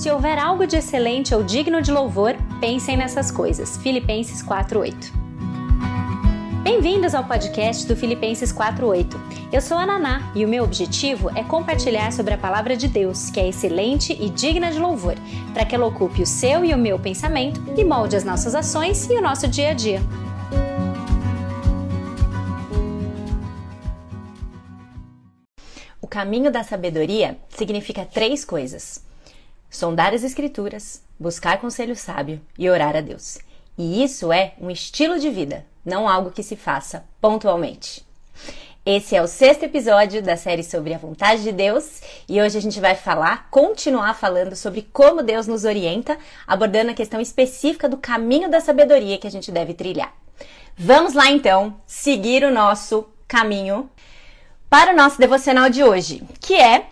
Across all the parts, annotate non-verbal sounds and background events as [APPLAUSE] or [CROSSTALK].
Se houver algo de excelente ou digno de louvor, pensem nessas coisas. Filipenses 4:8. Bem-vindos ao podcast do Filipenses 4:8. Eu sou a Naná e o meu objetivo é compartilhar sobre a palavra de Deus, que é excelente e digna de louvor, para que ela ocupe o seu e o meu pensamento e molde as nossas ações e o nosso dia a dia. O caminho da sabedoria significa três coisas: sondar as Escrituras, buscar conselho sábio e orar a Deus. E isso é um estilo de vida, não algo que se faça pontualmente. Esse é o sexto episódio da série sobre a vontade de Deus e hoje a gente vai falar, continuar falando sobre como Deus nos orienta, abordando a questão específica do caminho da sabedoria que a gente deve trilhar. Vamos lá então seguir o nosso caminho para o nosso devocional de hoje, que é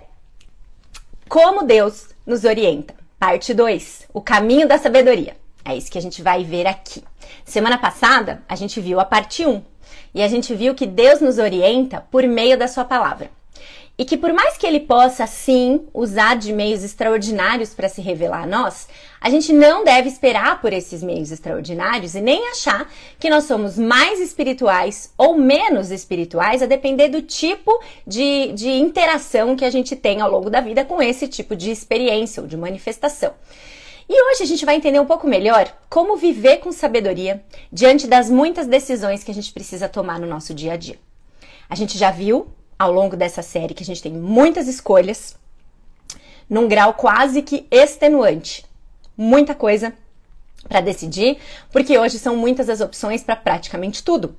Como Deus nos orienta. Parte 2, o caminho da sabedoria. É isso que a gente vai ver aqui. Semana passada, a gente viu a parte 1 e a gente viu que Deus nos orienta por meio da sua palavra. E que por mais que ele possa sim usar de meios extraordinários para se revelar a nós, a gente não deve esperar por esses meios extraordinários e nem achar que nós somos mais espirituais ou menos espirituais, a depender do tipo de, de interação que a gente tem ao longo da vida com esse tipo de experiência ou de manifestação. E hoje a gente vai entender um pouco melhor como viver com sabedoria diante das muitas decisões que a gente precisa tomar no nosso dia a dia. A gente já viu ao longo dessa série que a gente tem muitas escolhas, num grau quase que extenuante. Muita coisa para decidir, porque hoje são muitas as opções para praticamente tudo.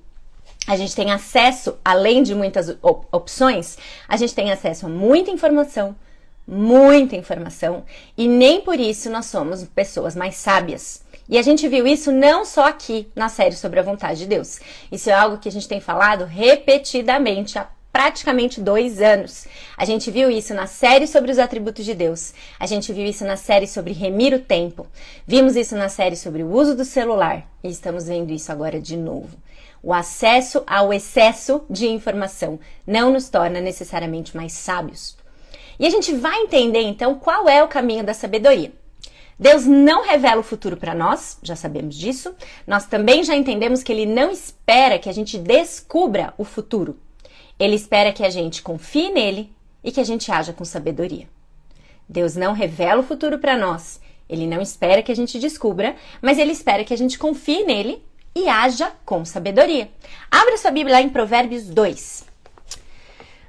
A gente tem acesso, além de muitas op opções, a gente tem acesso a muita informação, muita informação, e nem por isso nós somos pessoas mais sábias. E a gente viu isso não só aqui na série sobre a vontade de Deus. Isso é algo que a gente tem falado repetidamente praticamente dois anos. A gente viu isso na série sobre os atributos de Deus. A gente viu isso na série sobre remir o tempo. Vimos isso na série sobre o uso do celular. E estamos vendo isso agora de novo. O acesso ao excesso de informação não nos torna necessariamente mais sábios. E a gente vai entender então qual é o caminho da sabedoria. Deus não revela o futuro para nós, já sabemos disso. Nós também já entendemos que ele não espera que a gente descubra o futuro. Ele espera que a gente confie nele e que a gente haja com sabedoria. Deus não revela o futuro para nós. Ele não espera que a gente descubra, mas ele espera que a gente confie nele e haja com sabedoria. Abra sua Bíblia lá em Provérbios 2.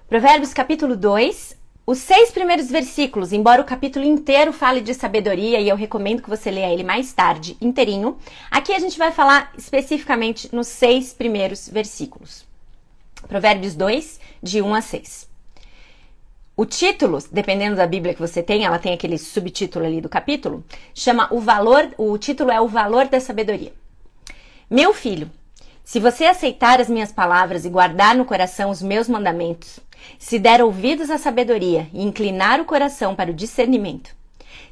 Provérbios capítulo 2, os seis primeiros versículos, embora o capítulo inteiro fale de sabedoria e eu recomendo que você leia ele mais tarde, inteirinho, aqui a gente vai falar especificamente nos seis primeiros versículos. Provérbios 2, de 1 a 6. O título, dependendo da Bíblia que você tem, ela tem aquele subtítulo ali do capítulo, chama o valor, o título é o valor da sabedoria. Meu filho, se você aceitar as minhas palavras e guardar no coração os meus mandamentos, se der ouvidos à sabedoria e inclinar o coração para o discernimento,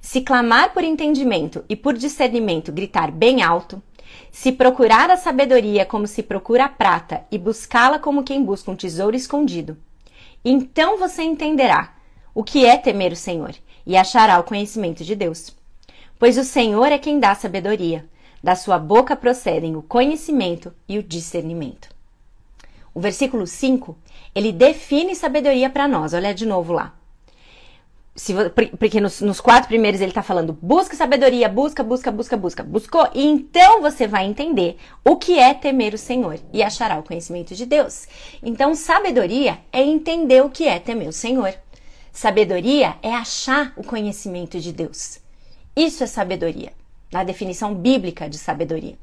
se clamar por entendimento e por discernimento gritar bem alto, se procurar a sabedoria como se procura a prata e buscá-la como quem busca um tesouro escondido, então você entenderá o que é temer o Senhor e achará o conhecimento de Deus. Pois o Senhor é quem dá sabedoria, da sua boca procedem o conhecimento e o discernimento. O versículo 5, ele define sabedoria para nós. Olha de novo lá se, porque nos, nos, quatro primeiros ele está falando busca sabedoria, busca, busca, busca, busca. Buscou? E então você vai entender o que é temer o Senhor e achará o conhecimento de Deus. Então, sabedoria é entender o que é temer o Senhor. Sabedoria é achar o conhecimento de Deus. Isso é sabedoria, na definição bíblica de sabedoria.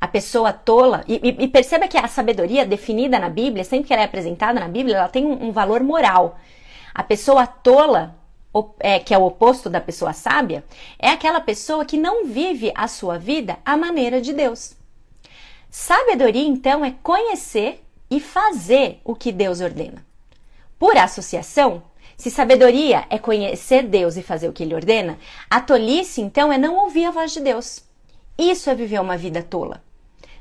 A pessoa tola, e, e, perceba que a sabedoria definida na Bíblia, sempre que ela é apresentada na Bíblia, ela tem um, um valor moral. A pessoa tola é, que é o oposto da pessoa sábia, é aquela pessoa que não vive a sua vida à maneira de Deus. Sabedoria, então, é conhecer e fazer o que Deus ordena. Por associação, se sabedoria é conhecer Deus e fazer o que Ele ordena, a tolice, então, é não ouvir a voz de Deus. Isso é viver uma vida tola.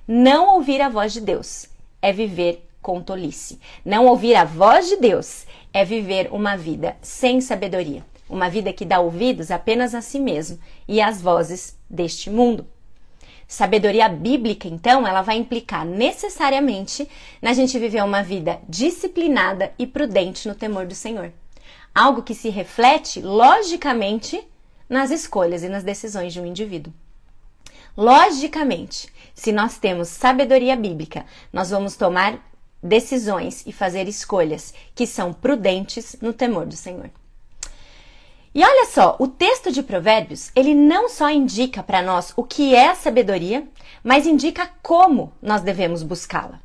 Não ouvir a voz de Deus é viver com tolice. Não ouvir a voz de Deus é viver uma vida sem sabedoria, uma vida que dá ouvidos apenas a si mesmo e às vozes deste mundo. Sabedoria bíblica, então, ela vai implicar necessariamente na gente viver uma vida disciplinada e prudente no temor do Senhor. Algo que se reflete, logicamente, nas escolhas e nas decisões de um indivíduo. Logicamente, se nós temos sabedoria bíblica, nós vamos tomar decisões e fazer escolhas que são prudentes no temor do Senhor. E olha só, o texto de Provérbios, ele não só indica para nós o que é a sabedoria, mas indica como nós devemos buscá-la.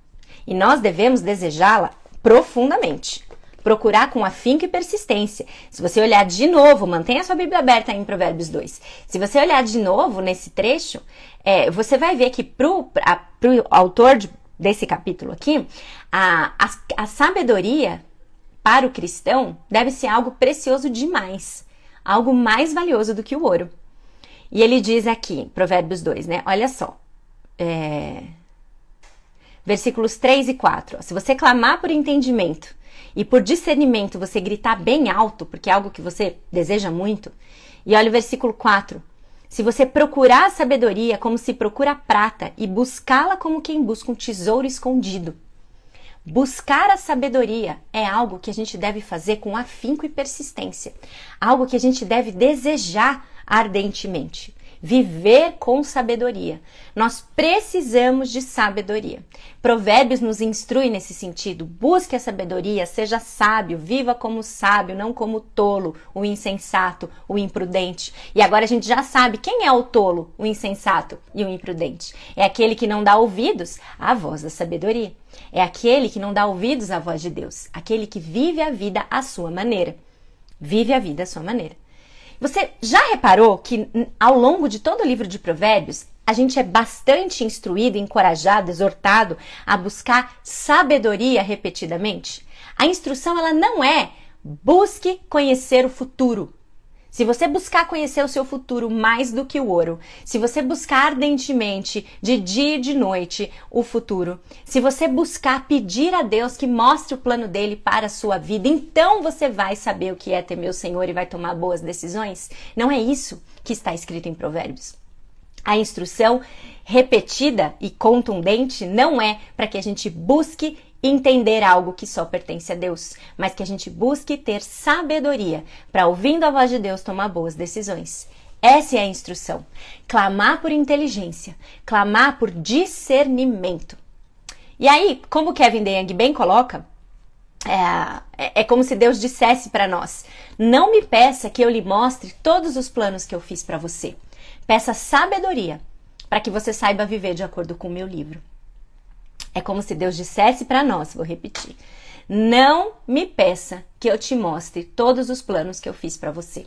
E nós devemos desejá-la profundamente. Procurar com afinco e persistência. Se você olhar de novo, mantenha sua Bíblia aberta em Provérbios 2. Se você olhar de novo nesse trecho, é, você vai ver que para o autor de, desse capítulo aqui, a, a, a sabedoria para o cristão deve ser algo precioso demais algo mais valioso do que o ouro. E ele diz aqui, Provérbios 2, né? Olha só. É... Versículos 3 e 4. Ó, Se você clamar por entendimento e por discernimento você gritar bem alto, porque é algo que você deseja muito. E olha o versículo 4. Se você procurar a sabedoria como se procura prata e buscá-la como quem busca um tesouro escondido. Buscar a sabedoria é algo que a gente deve fazer com afinco e persistência, algo que a gente deve desejar ardentemente viver com sabedoria. Nós precisamos de sabedoria. Provérbios nos instrui nesse sentido. Busque a sabedoria, seja sábio, viva como sábio, não como tolo, o insensato, o imprudente. E agora a gente já sabe quem é o tolo, o insensato e o imprudente. É aquele que não dá ouvidos à voz da sabedoria. É aquele que não dá ouvidos à voz de Deus, aquele que vive a vida à sua maneira. Vive a vida à sua maneira. Você já reparou que ao longo de todo o livro de Provérbios, a gente é bastante instruído, encorajado, exortado a buscar sabedoria repetidamente? A instrução ela não é busque conhecer o futuro. Se você buscar conhecer o seu futuro mais do que o ouro, se você buscar ardentemente, de dia e de noite, o futuro, se você buscar pedir a Deus que mostre o plano dele para a sua vida, então você vai saber o que é temer o Senhor e vai tomar boas decisões. Não é isso que está escrito em Provérbios. A instrução repetida e contundente não é para que a gente busque entender algo que só pertence a Deus, mas que a gente busque ter sabedoria para, ouvindo a voz de Deus, tomar boas decisões. Essa é a instrução. Clamar por inteligência, clamar por discernimento. E aí, como Kevin DeYoung bem coloca, é, é, é como se Deus dissesse para nós: não me peça que eu lhe mostre todos os planos que eu fiz para você. Peça sabedoria para que você saiba viver de acordo com o meu livro. É como se Deus dissesse para nós, vou repetir: não me peça que eu te mostre todos os planos que eu fiz para você.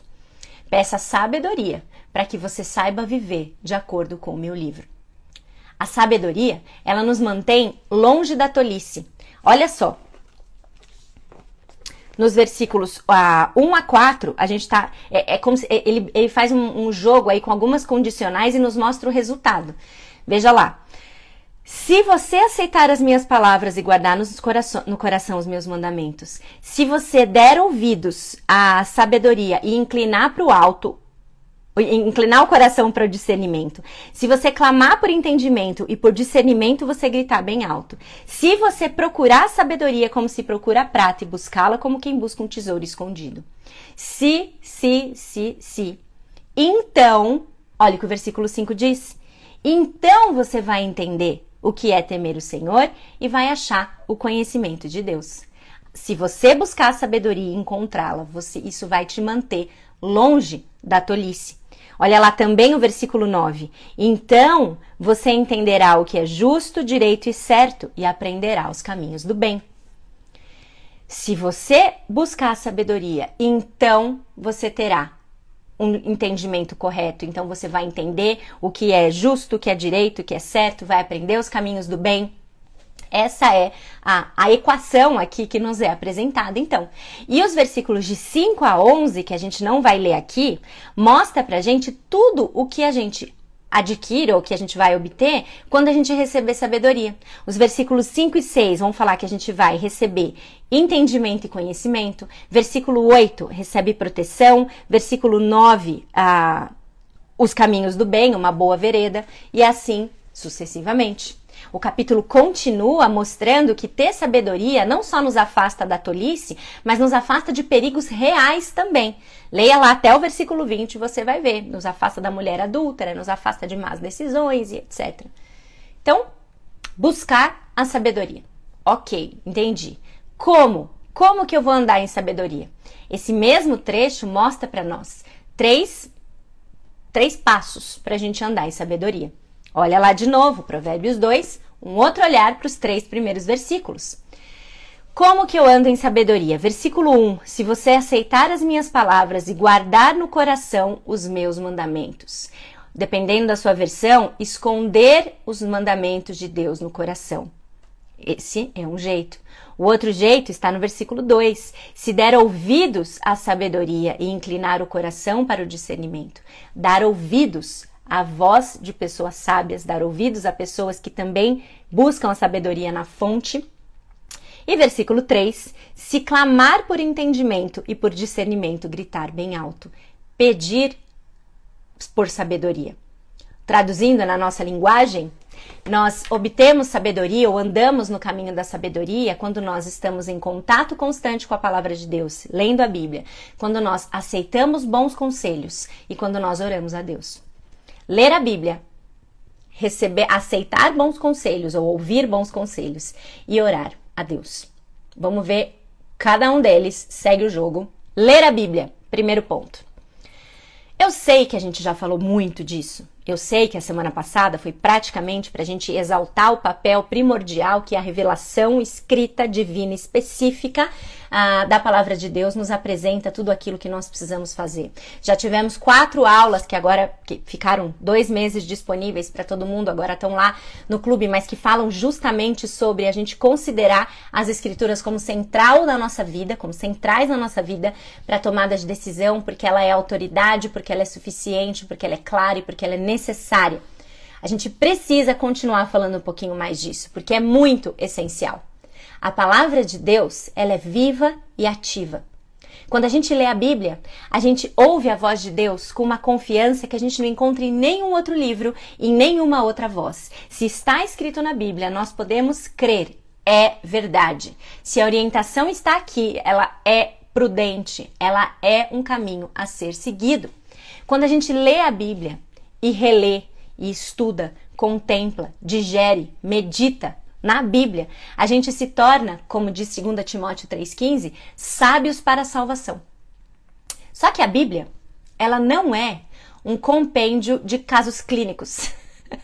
Peça sabedoria para que você saiba viver de acordo com o meu livro. A sabedoria, ela nos mantém longe da tolice. Olha só. Nos versículos uh, 1 a 4, a gente tá. É, é como se ele, ele faz um, um jogo aí com algumas condicionais e nos mostra o resultado. Veja lá. Se você aceitar as minhas palavras e guardar coração, no coração os meus mandamentos, se você der ouvidos à sabedoria e inclinar para o alto, inclinar o coração para o discernimento, se você clamar por entendimento e por discernimento você gritar bem alto, se você procurar a sabedoria como se procura a prata e buscá-la como quem busca um tesouro escondido, se, se, se, se, então, olha o que o versículo 5 diz, então você vai entender o que é temer o Senhor e vai achar o conhecimento de Deus. Se você buscar a sabedoria e encontrá-la, isso vai te manter longe da tolice. Olha lá também o versículo 9. Então você entenderá o que é justo, direito e certo e aprenderá os caminhos do bem. Se você buscar a sabedoria, então você terá um entendimento correto. Então você vai entender o que é justo, o que é direito, o que é certo, vai aprender os caminhos do bem. Essa é a, a equação aqui que nos é apresentada, então. E os versículos de 5 a 11, que a gente não vai ler aqui, mostra pra gente tudo o que a gente adquire ou que a gente vai obter quando a gente receber sabedoria. Os versículos 5 e 6 vão falar que a gente vai receber entendimento e conhecimento. Versículo 8 recebe proteção. Versículo 9, ah, os caminhos do bem, uma boa vereda. E assim sucessivamente. O capítulo continua mostrando que ter sabedoria não só nos afasta da tolice, mas nos afasta de perigos reais também. Leia lá até o versículo 20 e você vai ver. Nos afasta da mulher adúltera, nos afasta de más decisões e etc. Então, buscar a sabedoria. Ok, entendi. Como? Como que eu vou andar em sabedoria? Esse mesmo trecho mostra para nós três, três passos para a gente andar em sabedoria. Olha lá de novo, Provérbios 2, um outro olhar para os três primeiros versículos. Como que eu ando em sabedoria? Versículo 1: Se você aceitar as minhas palavras e guardar no coração os meus mandamentos. Dependendo da sua versão, esconder os mandamentos de Deus no coração. Esse é um jeito. O outro jeito está no versículo 2: se der ouvidos à sabedoria e inclinar o coração para o discernimento. Dar ouvidos a voz de pessoas sábias, dar ouvidos a pessoas que também buscam a sabedoria na fonte. E versículo 3: se clamar por entendimento e por discernimento, gritar bem alto, pedir por sabedoria. Traduzindo na nossa linguagem, nós obtemos sabedoria ou andamos no caminho da sabedoria quando nós estamos em contato constante com a palavra de Deus, lendo a Bíblia, quando nós aceitamos bons conselhos e quando nós oramos a Deus ler a Bíblia, receber, aceitar bons conselhos ou ouvir bons conselhos e orar a Deus. Vamos ver cada um deles, segue o jogo. Ler a Bíblia, primeiro ponto. Eu sei que a gente já falou muito disso. Eu sei que a semana passada foi praticamente para a gente exaltar o papel primordial que a revelação escrita divina específica ah, da palavra de Deus nos apresenta tudo aquilo que nós precisamos fazer. Já tivemos quatro aulas que agora que ficaram dois meses disponíveis para todo mundo, agora estão lá no clube, mas que falam justamente sobre a gente considerar as escrituras como central da nossa vida, como centrais na nossa vida para tomada de decisão, porque ela é autoridade, porque ela é suficiente, porque ela é clara e porque ela é necessária. A gente precisa continuar falando um pouquinho mais disso, porque é muito essencial. A palavra de Deus, ela é viva e ativa. Quando a gente lê a Bíblia, a gente ouve a voz de Deus com uma confiança que a gente não encontra em nenhum outro livro, em nenhuma outra voz. Se está escrito na Bíblia, nós podemos crer, é verdade. Se a orientação está aqui, ela é prudente, ela é um caminho a ser seguido. Quando a gente lê a Bíblia e relê e estuda, contempla, digere, medita, na Bíblia, a gente se torna, como diz 2 Timóteo 3,15, sábios para a salvação. Só que a Bíblia, ela não é um compêndio de casos clínicos.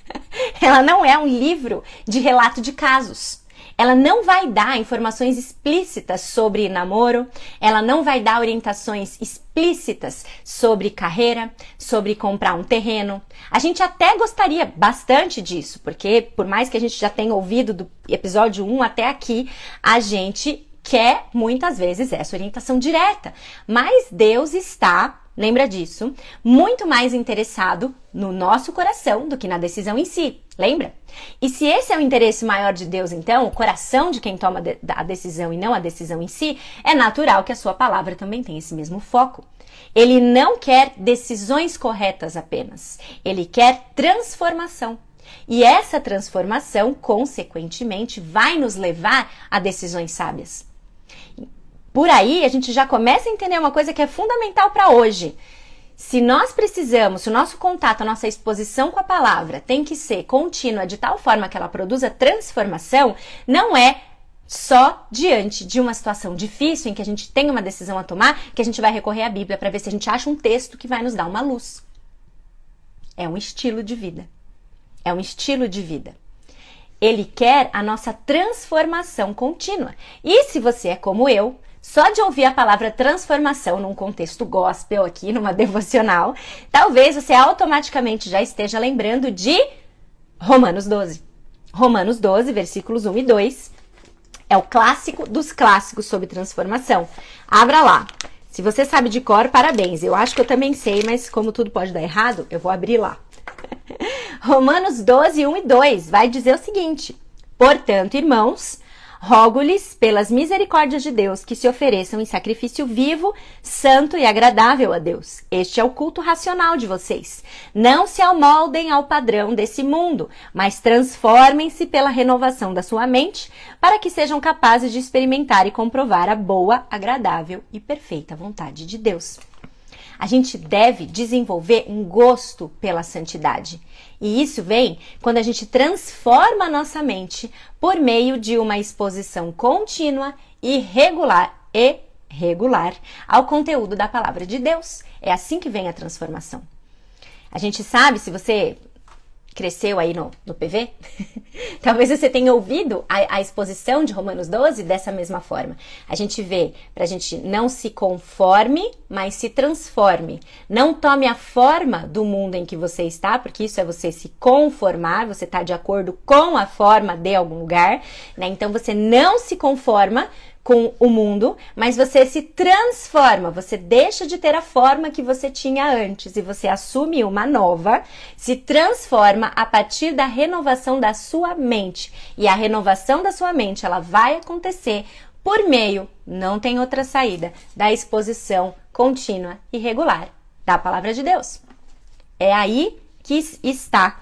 [LAUGHS] ela não é um livro de relato de casos ela não vai dar informações explícitas sobre namoro, ela não vai dar orientações explícitas sobre carreira, sobre comprar um terreno. A gente até gostaria bastante disso, porque por mais que a gente já tenha ouvido do episódio 1 até aqui, a gente quer muitas vezes essa orientação direta. Mas Deus está lembra disso, muito mais interessado no nosso coração do que na decisão em si. Lembra? E se esse é o interesse maior de Deus, então, o coração de quem toma a decisão e não a decisão em si, é natural que a sua palavra também tenha esse mesmo foco. Ele não quer decisões corretas apenas, ele quer transformação. E essa transformação, consequentemente, vai nos levar a decisões sábias. Por aí a gente já começa a entender uma coisa que é fundamental para hoje. Se nós precisamos, se o nosso contato, a nossa exposição com a palavra tem que ser contínua de tal forma que ela produza transformação, não é só diante de uma situação difícil em que a gente tem uma decisão a tomar que a gente vai recorrer à Bíblia para ver se a gente acha um texto que vai nos dar uma luz. É um estilo de vida. É um estilo de vida. Ele quer a nossa transformação contínua. E se você é como eu, só de ouvir a palavra transformação num contexto gospel aqui, numa devocional, talvez você automaticamente já esteja lembrando de Romanos 12. Romanos 12, versículos 1 e 2. É o clássico dos clássicos sobre transformação. Abra lá. Se você sabe de cor, parabéns. Eu acho que eu também sei, mas como tudo pode dar errado, eu vou abrir lá. [LAUGHS] Romanos 12, 1 e 2 vai dizer o seguinte: Portanto, irmãos, Rogo-lhes, pelas misericórdias de Deus, que se ofereçam em sacrifício vivo, santo e agradável a Deus. Este é o culto racional de vocês. Não se amoldem ao padrão desse mundo, mas transformem-se pela renovação da sua mente, para que sejam capazes de experimentar e comprovar a boa, agradável e perfeita vontade de Deus. A gente deve desenvolver um gosto pela santidade. E isso vem quando a gente transforma a nossa mente por meio de uma exposição contínua e regular e regular ao conteúdo da palavra de Deus. É assim que vem a transformação. A gente sabe, se você cresceu aí no, no PV, [LAUGHS] talvez você tenha ouvido a, a, exposição de Romanos 12 dessa mesma forma. A gente vê para a gente não se conforme, mas se transforme. Não tome a forma do mundo em que você está, porque isso é você se conformar, você está de acordo com a forma de algum lugar, né? Então você não se conforma, com o mundo, mas você se transforma, você deixa de ter a forma que você tinha antes e você assume uma nova, se transforma a partir da renovação da sua mente. E a renovação da sua mente, ela vai acontecer por meio, não tem outra saída, da exposição contínua e regular da palavra de Deus. É aí que está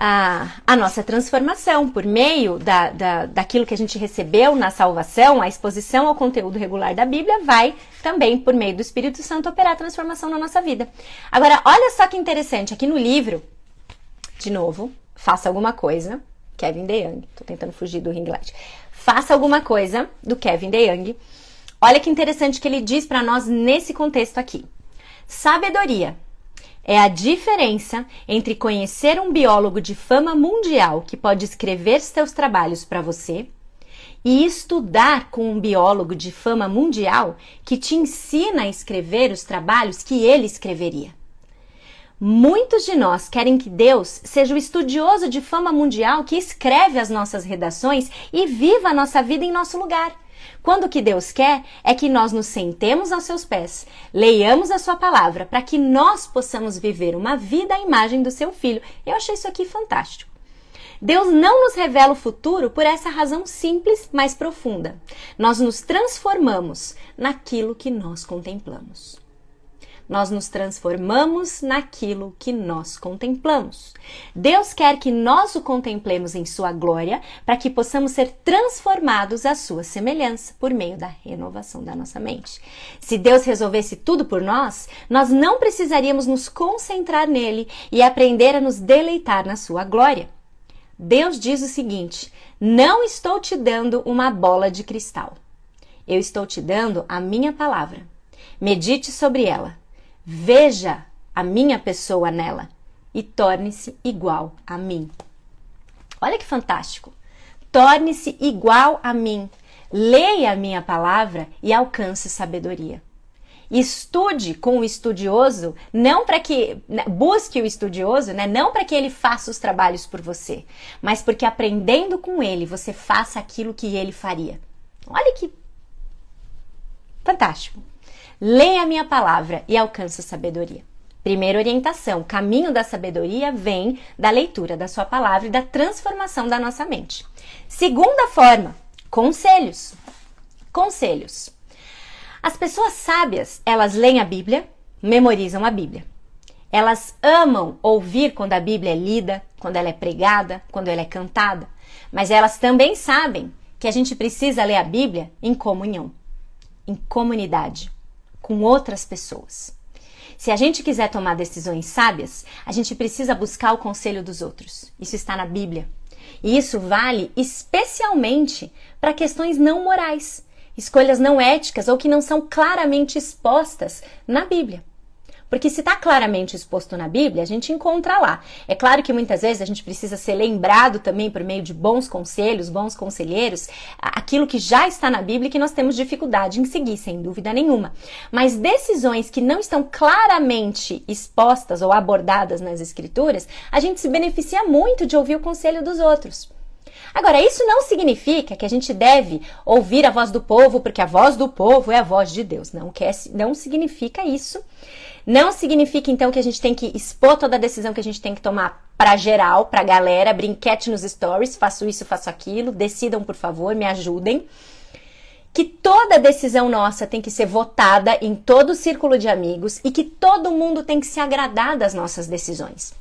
a, a nossa transformação por meio da, da, daquilo que a gente recebeu na salvação, a exposição ao conteúdo regular da Bíblia, vai também, por meio do Espírito Santo, operar transformação na nossa vida. Agora, olha só que interessante, aqui no livro, de novo, faça alguma coisa, Kevin DeYoung, tô tentando fugir do ring light. Faça alguma coisa do Kevin DeYoung. Olha que interessante que ele diz para nós nesse contexto aqui. Sabedoria é a diferença entre conhecer um biólogo de fama mundial que pode escrever seus trabalhos para você e estudar com um biólogo de fama mundial que te ensina a escrever os trabalhos que ele escreveria. Muitos de nós querem que Deus seja o estudioso de fama mundial que escreve as nossas redações e viva a nossa vida em nosso lugar. Quando o que Deus quer é que nós nos sentemos aos seus pés, leiamos a sua palavra, para que nós possamos viver uma vida à imagem do seu filho. Eu achei isso aqui fantástico. Deus não nos revela o futuro por essa razão simples, mas profunda. Nós nos transformamos naquilo que nós contemplamos nós nos transformamos naquilo que nós contemplamos. Deus quer que nós o contemplemos em Sua glória para que possamos ser transformados à Sua semelhança por meio da renovação da nossa mente. Se Deus resolvesse tudo por nós, nós não precisaríamos nos concentrar nele e aprender a nos deleitar na Sua glória. Deus diz o seguinte: Não estou te dando uma bola de cristal. Eu estou te dando a minha palavra. Medite sobre ela Veja a minha pessoa nela e torne-se igual a mim. Olha que fantástico! Torne-se igual a mim. Leia a minha palavra e alcance sabedoria. Estude com o estudioso, não para que né, busque o estudioso, né? Não para que ele faça os trabalhos por você, mas porque aprendendo com ele você faça aquilo que ele faria. Olha que fantástico. Leia a minha palavra e alcance a sabedoria. Primeira orientação: caminho da sabedoria vem da leitura da sua palavra e da transformação da nossa mente. Segunda forma: conselhos. Conselhos. As pessoas sábias, elas leem a Bíblia, memorizam a Bíblia. Elas amam ouvir quando a Bíblia é lida, quando ela é pregada, quando ela é cantada. Mas elas também sabem que a gente precisa ler a Bíblia em comunhão, em comunidade com outras pessoas. Se a gente quiser tomar decisões sábias, a gente precisa buscar o conselho dos outros. Isso está na Bíblia. E isso vale especialmente para questões não morais, escolhas não éticas ou que não são claramente expostas na Bíblia. Porque se está claramente exposto na Bíblia, a gente encontra lá. É claro que muitas vezes a gente precisa ser lembrado também por meio de bons conselhos, bons conselheiros, aquilo que já está na Bíblia e que nós temos dificuldade em seguir, sem dúvida nenhuma. Mas decisões que não estão claramente expostas ou abordadas nas Escrituras, a gente se beneficia muito de ouvir o conselho dos outros. Agora, isso não significa que a gente deve ouvir a voz do povo, porque a voz do povo é a voz de Deus. Não, quer, não significa isso. Não significa, então, que a gente tem que expor toda a decisão que a gente tem que tomar para geral, para galera, brinquete nos stories, faço isso, faço aquilo, decidam, por favor, me ajudem. Que toda decisão nossa tem que ser votada em todo o círculo de amigos e que todo mundo tem que se agradar das nossas decisões.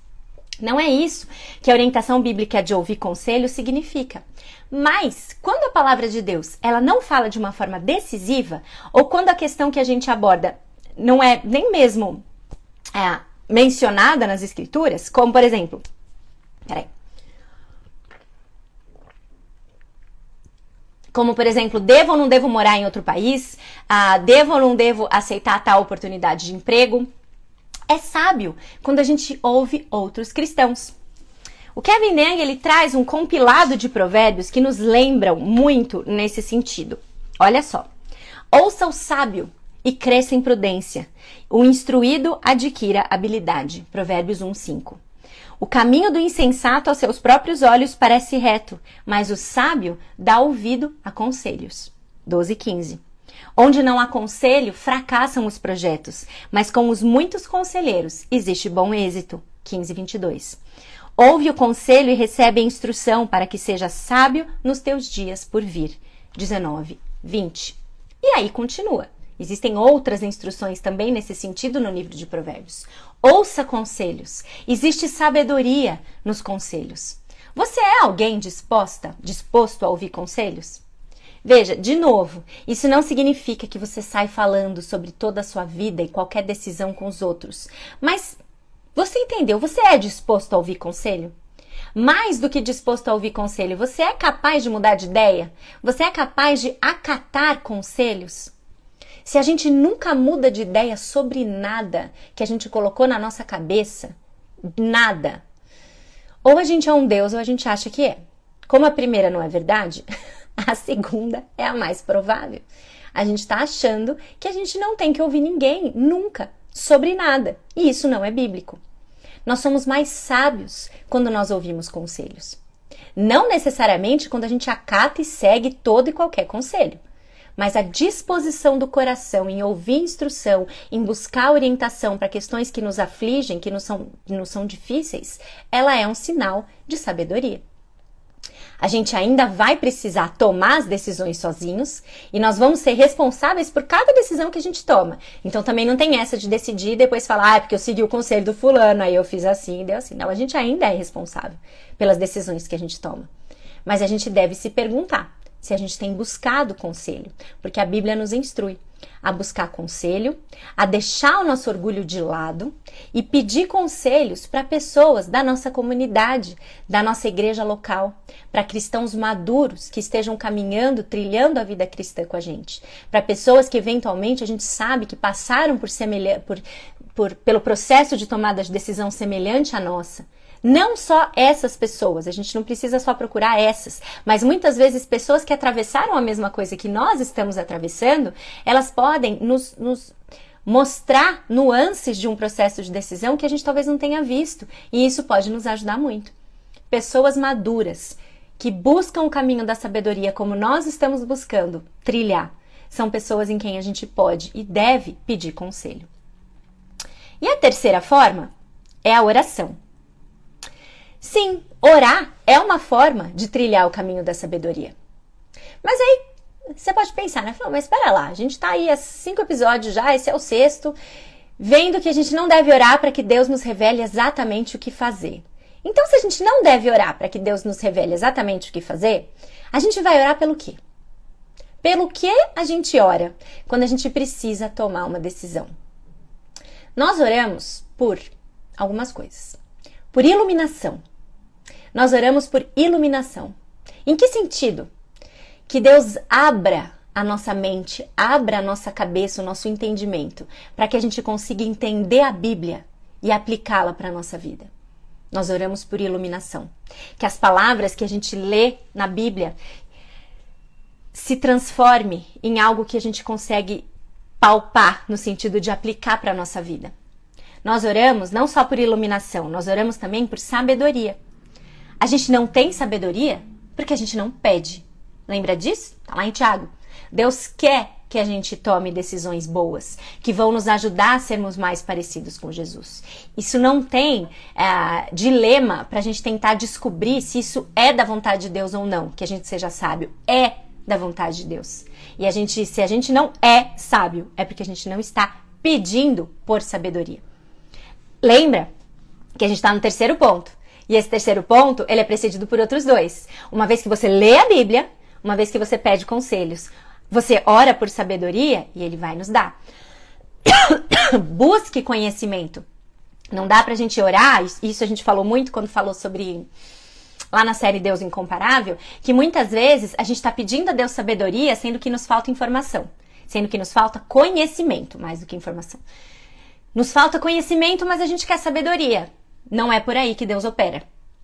Não é isso que a orientação bíblica de ouvir conselho significa. Mas quando a palavra de Deus ela não fala de uma forma decisiva, ou quando a questão que a gente aborda não é nem mesmo é, mencionada nas escrituras, como por exemplo, peraí. Como, por exemplo, devo ou não devo morar em outro país? Ah, devo ou não devo aceitar tal oportunidade de emprego? é sábio quando a gente ouve outros cristãos. O Kevin Nang ele traz um compilado de provérbios que nos lembram muito nesse sentido. Olha só. Ouça o sábio e cresça em prudência. O instruído adquira habilidade. Provérbios 1:5. O caminho do insensato aos seus próprios olhos parece reto, mas o sábio dá ouvido a conselhos. 12:15. Onde não há conselho, fracassam os projetos, mas com os muitos conselheiros existe bom êxito. 15, 22. Ouve o conselho e recebe a instrução para que seja sábio nos teus dias por vir. 19, 20. E aí continua. Existem outras instruções também nesse sentido no livro de Provérbios. Ouça conselhos. Existe sabedoria nos conselhos. Você é alguém disposta, disposto a ouvir conselhos? Veja, de novo, isso não significa que você sai falando sobre toda a sua vida e qualquer decisão com os outros. Mas você entendeu? Você é disposto a ouvir conselho? Mais do que disposto a ouvir conselho, você é capaz de mudar de ideia? Você é capaz de acatar conselhos? Se a gente nunca muda de ideia sobre nada que a gente colocou na nossa cabeça, nada, ou a gente é um Deus ou a gente acha que é. Como a primeira não é verdade, [LAUGHS] A segunda é a mais provável. A gente está achando que a gente não tem que ouvir ninguém, nunca, sobre nada. E isso não é bíblico. Nós somos mais sábios quando nós ouvimos conselhos. Não necessariamente quando a gente acata e segue todo e qualquer conselho. Mas a disposição do coração em ouvir instrução, em buscar orientação para questões que nos afligem, que nos são, nos são difíceis, ela é um sinal de sabedoria. A gente ainda vai precisar tomar as decisões sozinhos e nós vamos ser responsáveis por cada decisão que a gente toma. Então também não tem essa de decidir e depois falar, ah, é porque eu segui o conselho do fulano, aí eu fiz assim e deu assim. Não, a gente ainda é responsável pelas decisões que a gente toma. Mas a gente deve se perguntar se a gente tem buscado conselho, porque a Bíblia nos instrui a buscar conselho, a deixar o nosso orgulho de lado e pedir conselhos para pessoas da nossa comunidade, da nossa igreja local, para cristãos maduros que estejam caminhando, trilhando a vida cristã com a gente, para pessoas que eventualmente a gente sabe que passaram por, por, por pelo processo de tomada de decisão semelhante à nossa não só essas pessoas, a gente não precisa só procurar essas, mas muitas vezes pessoas que atravessaram a mesma coisa que nós estamos atravessando, elas podem nos, nos mostrar nuances de um processo de decisão que a gente talvez não tenha visto, e isso pode nos ajudar muito. Pessoas maduras que buscam o caminho da sabedoria como nós estamos buscando trilhar, são pessoas em quem a gente pode e deve pedir conselho. E a terceira forma é a oração. Sim, orar é uma forma de trilhar o caminho da sabedoria. Mas aí você pode pensar, né? Mas espera lá, a gente está aí há cinco episódios já, esse é o sexto, vendo que a gente não deve orar para que Deus nos revele exatamente o que fazer. Então, se a gente não deve orar para que Deus nos revele exatamente o que fazer, a gente vai orar pelo quê? Pelo que a gente ora quando a gente precisa tomar uma decisão? Nós oramos por algumas coisas por iluminação. Nós oramos por iluminação. Em que sentido? Que Deus abra a nossa mente, abra a nossa cabeça, o nosso entendimento, para que a gente consiga entender a Bíblia e aplicá-la para a nossa vida. Nós oramos por iluminação. Que as palavras que a gente lê na Bíblia se transforme em algo que a gente consegue palpar no sentido de aplicar para a nossa vida. Nós oramos não só por iluminação, nós oramos também por sabedoria. A gente não tem sabedoria? Porque a gente não pede. Lembra disso? Tá lá em Tiago. Deus quer que a gente tome decisões boas, que vão nos ajudar a sermos mais parecidos com Jesus. Isso não tem é, dilema para a gente tentar descobrir se isso é da vontade de Deus ou não, que a gente seja sábio. É da vontade de Deus. E a gente, se a gente não é sábio, é porque a gente não está pedindo por sabedoria. Lembra que a gente está no terceiro ponto. E esse terceiro ponto, ele é precedido por outros dois. Uma vez que você lê a Bíblia, uma vez que você pede conselhos, você ora por sabedoria e ele vai nos dar. [COUGHS] Busque conhecimento. Não dá pra gente orar, isso a gente falou muito quando falou sobre lá na série Deus Incomparável, que muitas vezes a gente está pedindo a Deus sabedoria, sendo que nos falta informação, sendo que nos falta conhecimento mais do que informação. Nos falta conhecimento, mas a gente quer sabedoria. Não é por aí que Deus opera.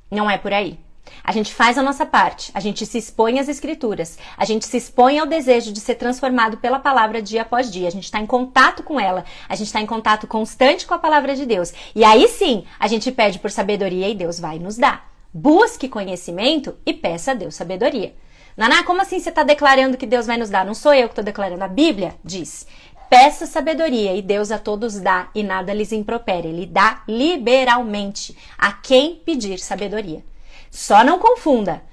Não é por aí. A gente faz a nossa parte, a gente se expõe às escrituras, a gente se expõe ao desejo de ser transformado pela palavra dia após dia, a gente está em contato com ela, a gente está em contato constante com a palavra de Deus. E aí sim, a gente pede por sabedoria e Deus vai nos dar. Busque conhecimento e peça a Deus sabedoria. Naná, como assim você está declarando que Deus vai nos dar? Não sou eu que estou declarando, a Bíblia diz. Peça sabedoria e Deus a todos dá e nada lhes impropere. Ele dá liberalmente a quem pedir sabedoria. Só não confunda.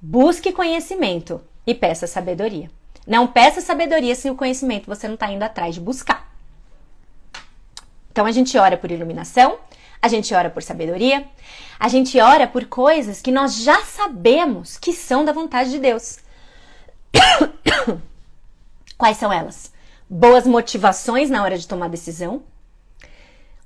Busque conhecimento e peça sabedoria. Não peça sabedoria se o conhecimento você não está indo atrás de buscar. Então a gente ora por iluminação, a gente ora por sabedoria, a gente ora por coisas que nós já sabemos que são da vontade de Deus. [COUGHS] Quais são elas? Boas motivações na hora de tomar decisão,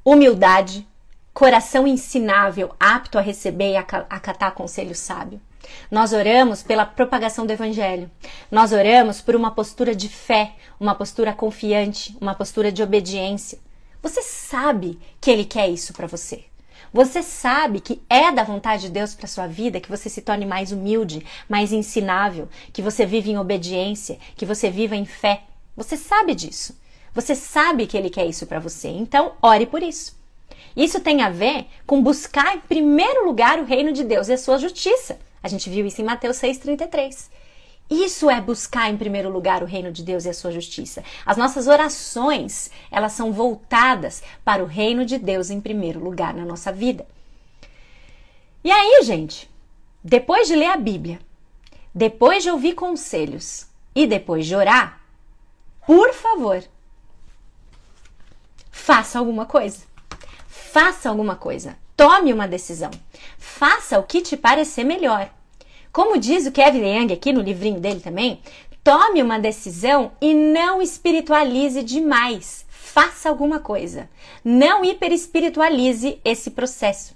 humildade, coração ensinável, apto a receber e acatar conselho sábio. Nós oramos pela propagação do evangelho. Nós oramos por uma postura de fé, uma postura confiante, uma postura de obediência. Você sabe que ele quer isso para você. Você sabe que é da vontade de Deus para sua vida que você se torne mais humilde, mais ensinável, que você viva em obediência, que você viva em fé. Você sabe disso. Você sabe que ele quer isso para você. Então, ore por isso. Isso tem a ver com buscar em primeiro lugar o reino de Deus e a sua justiça. A gente viu isso em Mateus 6,33. Isso é buscar em primeiro lugar o reino de Deus e a sua justiça. As nossas orações, elas são voltadas para o reino de Deus em primeiro lugar na nossa vida. E aí, gente, depois de ler a Bíblia, depois de ouvir conselhos e depois de orar, por favor, faça alguma coisa. Faça alguma coisa. Tome uma decisão. Faça o que te parecer melhor. Como diz o Kevin Young aqui no livrinho dele também, tome uma decisão e não espiritualize demais. Faça alguma coisa. Não hiperespiritualize esse processo.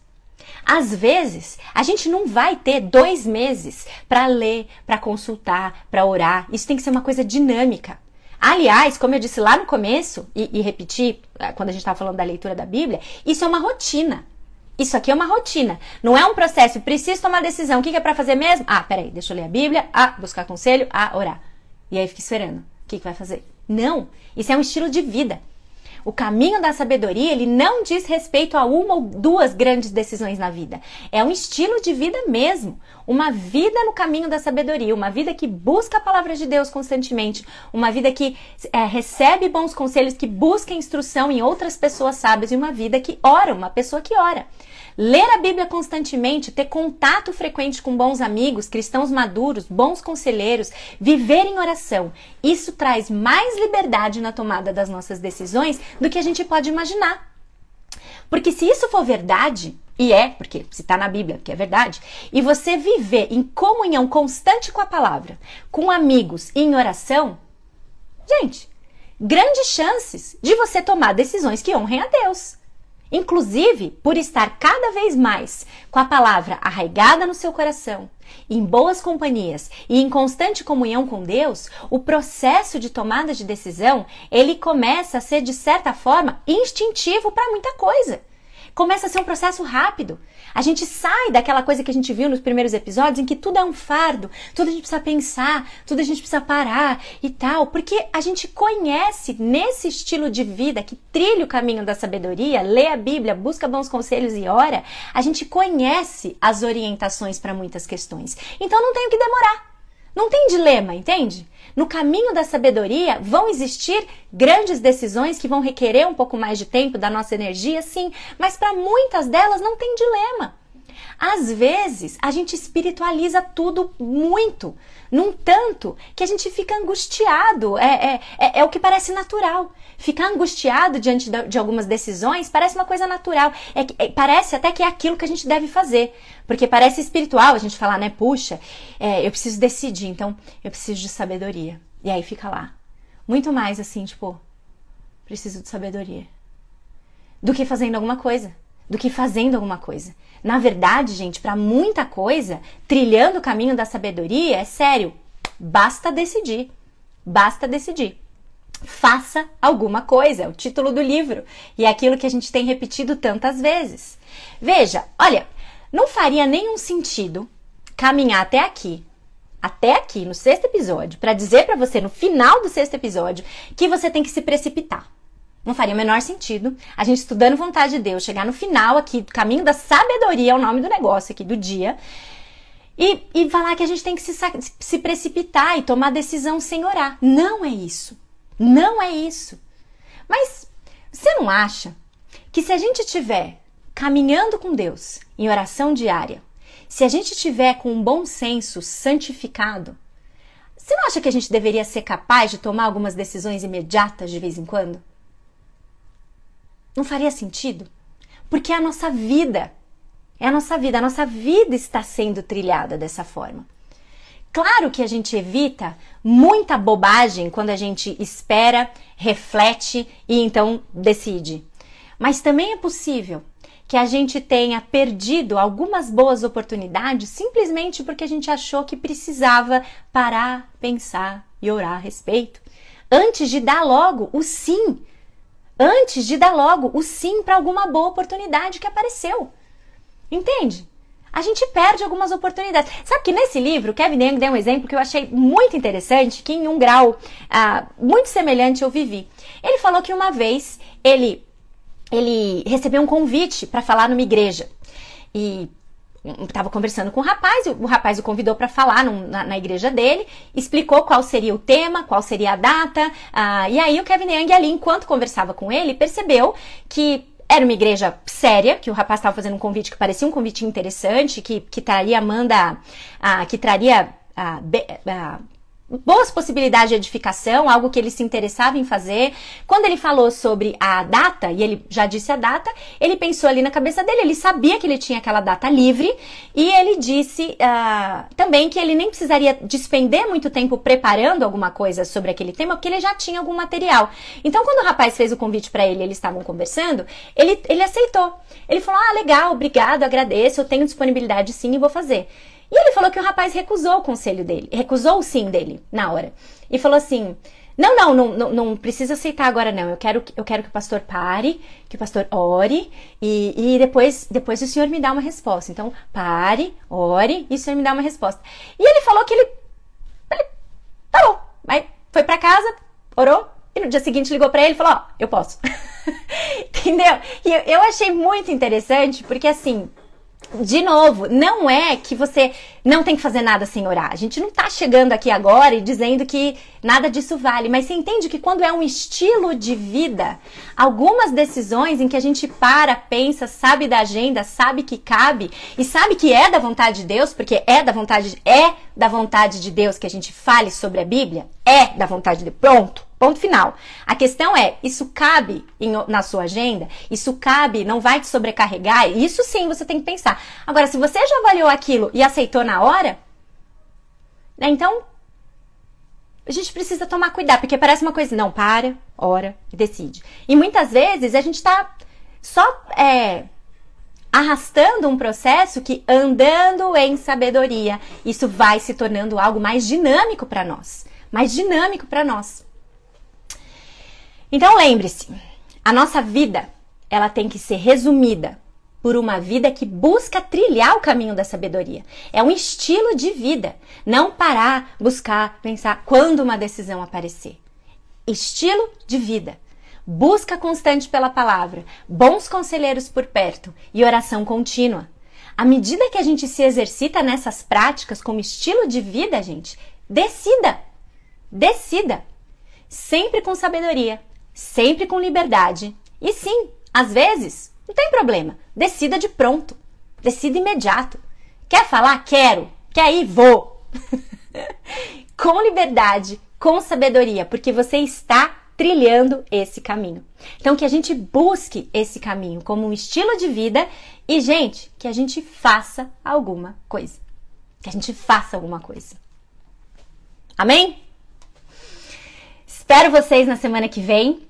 Às vezes, a gente não vai ter dois meses para ler, para consultar, para orar. Isso tem que ser uma coisa dinâmica. Aliás, como eu disse lá no começo, e, e repeti eh, quando a gente estava falando da leitura da Bíblia, isso é uma rotina. Isso aqui é uma rotina. Não é um processo. Preciso tomar decisão. O que, que é para fazer mesmo? Ah, peraí, deixa eu ler a Bíblia. Ah, buscar conselho. Ah, orar. E aí fica esperando. O que, que vai fazer? Não. Isso é um estilo de vida. O caminho da sabedoria, ele não diz respeito a uma ou duas grandes decisões na vida. É um estilo de vida mesmo. Uma vida no caminho da sabedoria, uma vida que busca a palavra de Deus constantemente, uma vida que é, recebe bons conselhos, que busca instrução em outras pessoas sábias e uma vida que ora, uma pessoa que ora. Ler a Bíblia constantemente, ter contato frequente com bons amigos, cristãos maduros, bons conselheiros, viver em oração. Isso traz mais liberdade na tomada das nossas decisões do que a gente pode imaginar. Porque se isso for verdade, e é, porque se está na Bíblia, que é verdade, e você viver em comunhão constante com a palavra, com amigos e em oração, gente, grandes chances de você tomar decisões que honrem a Deus. Inclusive, por estar cada vez mais com a palavra arraigada no seu coração, em boas companhias e em constante comunhão com Deus, o processo de tomada de decisão, ele começa a ser de certa forma instintivo para muita coisa. começa a ser um processo rápido. A gente sai daquela coisa que a gente viu nos primeiros episódios, em que tudo é um fardo, tudo a gente precisa pensar, tudo a gente precisa parar e tal, porque a gente conhece nesse estilo de vida que trilha o caminho da sabedoria, lê a Bíblia, busca bons conselhos e ora, a gente conhece as orientações para muitas questões. Então não tem o que demorar. Não tem dilema, entende? No caminho da sabedoria vão existir grandes decisões que vão requerer um pouco mais de tempo da nossa energia, sim, mas para muitas delas não tem dilema. Às vezes a gente espiritualiza tudo muito, num tanto que a gente fica angustiado. É, é, é, é o que parece natural. Ficar angustiado diante de algumas decisões parece uma coisa natural. É, é, parece até que é aquilo que a gente deve fazer. Porque parece espiritual a gente falar, né? Puxa, é, eu preciso decidir, então eu preciso de sabedoria. E aí fica lá. Muito mais assim, tipo, preciso de sabedoria. Do que fazendo alguma coisa. Do que fazendo alguma coisa. Na verdade, gente, para muita coisa, trilhando o caminho da sabedoria, é sério, basta decidir. Basta decidir faça alguma coisa, é o título do livro e é aquilo que a gente tem repetido tantas vezes. Veja, olha, não faria nenhum sentido caminhar até aqui, até aqui no sexto episódio, para dizer para você no final do sexto episódio que você tem que se precipitar. Não faria o menor sentido a gente estudando vontade de Deus, chegar no final aqui, caminho da sabedoria, é o nome do negócio aqui do dia, e, e falar que a gente tem que se, se precipitar e tomar decisão sem orar. Não é isso. Não é isso. Mas você não acha que se a gente estiver caminhando com Deus em oração diária, se a gente estiver com um bom senso santificado, você não acha que a gente deveria ser capaz de tomar algumas decisões imediatas de vez em quando? Não faria sentido? Porque é a nossa vida. É a nossa vida. A nossa vida está sendo trilhada dessa forma. Claro que a gente evita muita bobagem quando a gente espera, reflete e então decide. Mas também é possível que a gente tenha perdido algumas boas oportunidades simplesmente porque a gente achou que precisava parar, pensar e orar a respeito, antes de dar logo o sim, antes de dar logo o sim para alguma boa oportunidade que apareceu. Entende? a gente perde algumas oportunidades. Sabe que nesse livro, Kevin Young deu um exemplo que eu achei muito interessante, que em um grau ah, muito semelhante eu vivi. Ele falou que uma vez ele, ele recebeu um convite para falar numa igreja. E estava conversando com o rapaz, o rapaz o convidou para falar num, na, na, igreja dele, explicou qual seria o tema, qual seria a data, uh, e aí o Kevin Young ali, enquanto conversava com ele, percebeu que era uma igreja séria, que o rapaz estava fazendo um convite que parecia um convite interessante, que, que traria Amanda, ah, que traria ah, be, boas possibilidades de edificação, algo que ele se interessava em fazer. Quando ele falou sobre a data, e ele já disse a data, ele pensou ali na cabeça dele, ele sabia que ele tinha aquela data livre, e ele disse uh, também que ele nem precisaria despender muito tempo preparando alguma coisa sobre aquele tema, porque ele já tinha algum material. Então, quando o rapaz fez o convite para ele, eles estavam conversando, ele, ele aceitou. Ele falou: Ah, legal, obrigado, agradeço, eu tenho disponibilidade sim e vou fazer. E ele falou que o rapaz recusou o conselho dele, recusou o sim dele na hora. E falou assim: não, não, não, não, precisa aceitar agora, não. Eu quero, eu quero que o pastor pare, que o pastor ore e, e depois, depois o senhor me dá uma resposta. Então, pare, ore e o senhor me dá uma resposta. E ele falou que ele. ele tá bom. Aí foi para casa, orou e no dia seguinte ligou para ele e falou: Ó, oh, eu posso. [LAUGHS] Entendeu? E eu achei muito interessante porque assim de novo, não é que você não tem que fazer nada sem orar. A gente não tá chegando aqui agora e dizendo que nada disso vale, mas você entende que quando é um estilo de vida, algumas decisões em que a gente para, pensa, sabe da agenda, sabe que cabe e sabe que é da vontade de Deus, porque é da vontade é da vontade de Deus que a gente fale sobre a Bíblia, é da vontade de pronto. Ponto final. A questão é, isso cabe em, na sua agenda? Isso cabe, não vai te sobrecarregar? Isso sim você tem que pensar. Agora, se você já avaliou aquilo e aceitou na hora, né, então a gente precisa tomar cuidado, porque parece uma coisa, não, para, ora e decide. E muitas vezes a gente está só é, arrastando um processo que, andando em sabedoria, isso vai se tornando algo mais dinâmico para nós. Mais dinâmico para nós. Então lembre-se, a nossa vida ela tem que ser resumida por uma vida que busca trilhar o caminho da sabedoria. É um estilo de vida. Não parar, buscar, pensar quando uma decisão aparecer. Estilo de vida. Busca constante pela palavra, bons conselheiros por perto e oração contínua. À medida que a gente se exercita nessas práticas como estilo de vida, gente, decida. Decida. Sempre com sabedoria, sempre com liberdade. E sim, às vezes, não tem problema. Decida de pronto. Decida imediato. Quer falar? Quero. Quer ir? Vou. [LAUGHS] com liberdade, com sabedoria, porque você está trilhando esse caminho. Então, que a gente busque esse caminho como um estilo de vida e, gente, que a gente faça alguma coisa. Que a gente faça alguma coisa. Amém? Espero vocês na semana que vem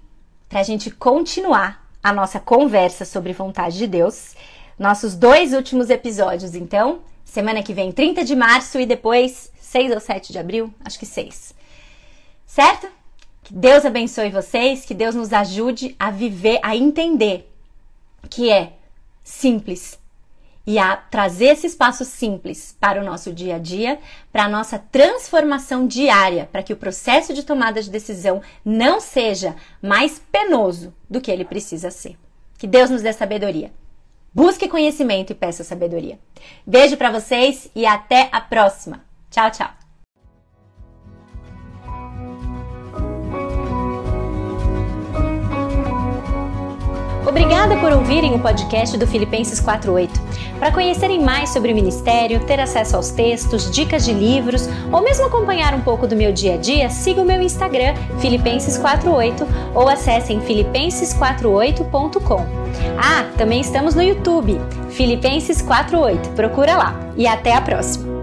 para a gente continuar a nossa conversa sobre vontade de Deus. Nossos dois últimos episódios, então, semana que vem, 30 de março e depois 6 ou 7 de abril, acho que 6. Certo? Que Deus abençoe vocês, que Deus nos ajude a viver, a entender que é simples e a trazer esses passos simples para o nosso dia a dia, para a nossa transformação diária, para que o processo de tomada de decisão não seja mais penoso do que ele precisa ser. Que Deus nos dê sabedoria. Busque conhecimento e peça sabedoria. Beijo para vocês e até a próxima. Tchau, tchau. Obrigada por ouvirem o podcast do Filipenses 48. Para conhecerem mais sobre o ministério, ter acesso aos textos, dicas de livros ou mesmo acompanhar um pouco do meu dia a dia, siga o meu Instagram, Filipenses48 ou acessem filipenses48.com. Ah, também estamos no YouTube, Filipenses48. Procura lá. E até a próxima!